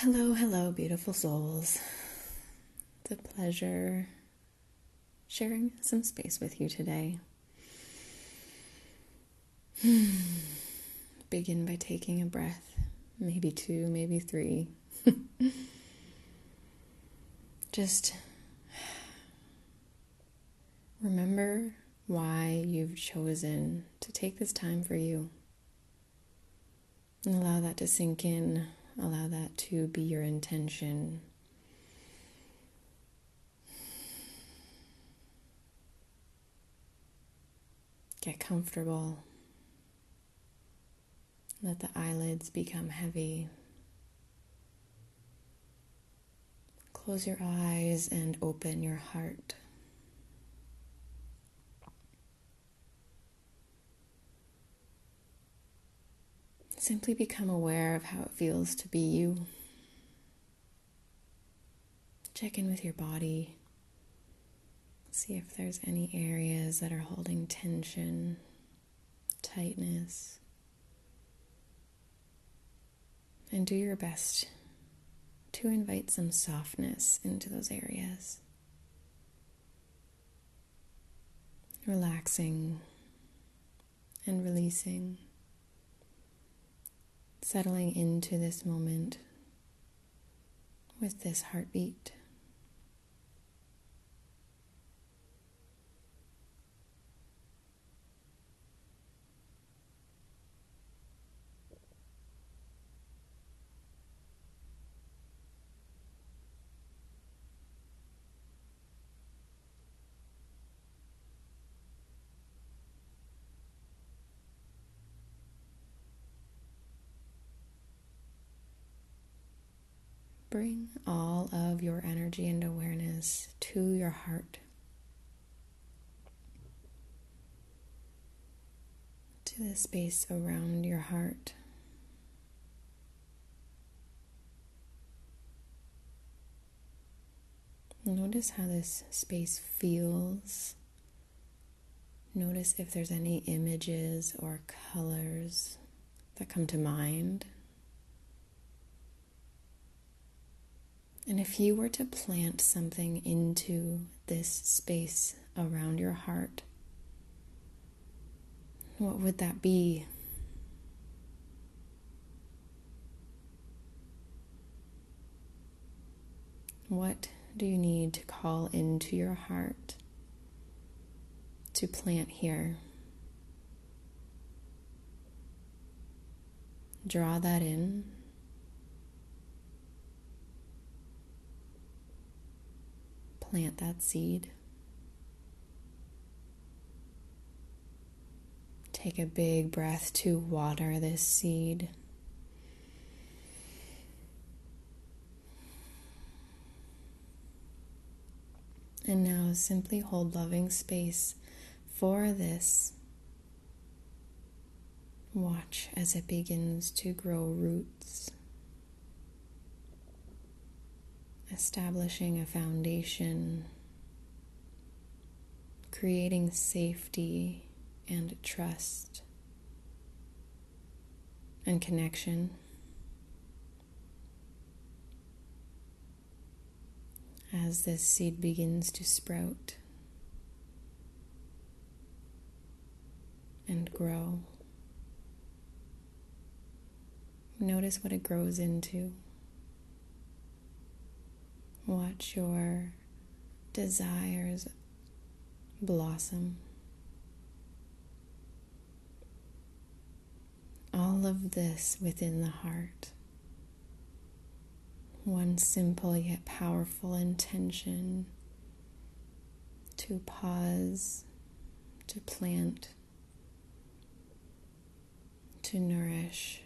Hello, hello, beautiful souls. It's a pleasure sharing some space with you today. Hmm. Begin by taking a breath, maybe two, maybe three. Just remember why you've chosen to take this time for you. And allow that to sink in Allow that to be your intention. Get comfortable. Let the eyelids become heavy. Close your eyes and open your heart. Simply become aware of how it feels to be you. Check in with your body. See if there's any areas that are holding tension, tightness. And do your best to invite some softness into those areas. Relaxing and releasing settling into this moment with this heartbeat. Bring all of your energy and awareness to your heart, to the space around your heart. Notice how this space feels. Notice if there's any images or colors that come to mind. And if you were to plant something into this space around your heart, what would that be? What do you need to call into your heart to plant here? Draw that in. Plant that seed. Take a big breath to water this seed. And now simply hold loving space for this. Watch as it begins to grow roots. Establishing a foundation, creating safety and trust and connection. As this seed begins to sprout and grow, notice what it grows into. Watch your desires blossom. All of this within the heart. One simple yet powerful intention to pause, to plant, to nourish.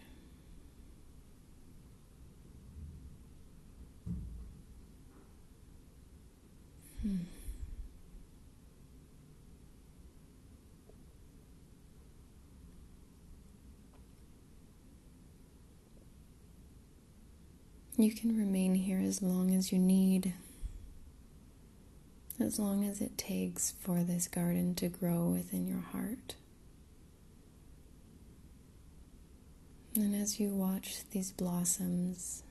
You can remain here as long as you need, as long as it takes for this garden to grow within your heart. And as you watch these blossoms,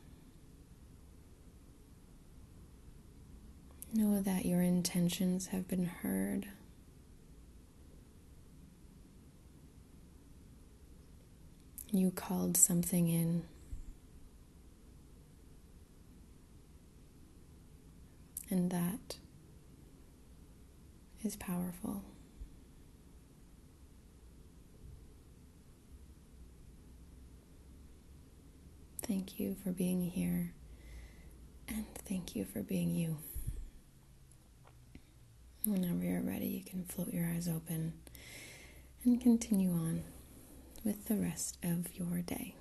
know that your intentions have been heard. You called something in. And that is powerful. Thank you for being here, and thank you for being you. Whenever you're ready, you can float your eyes open and continue on with the rest of your day.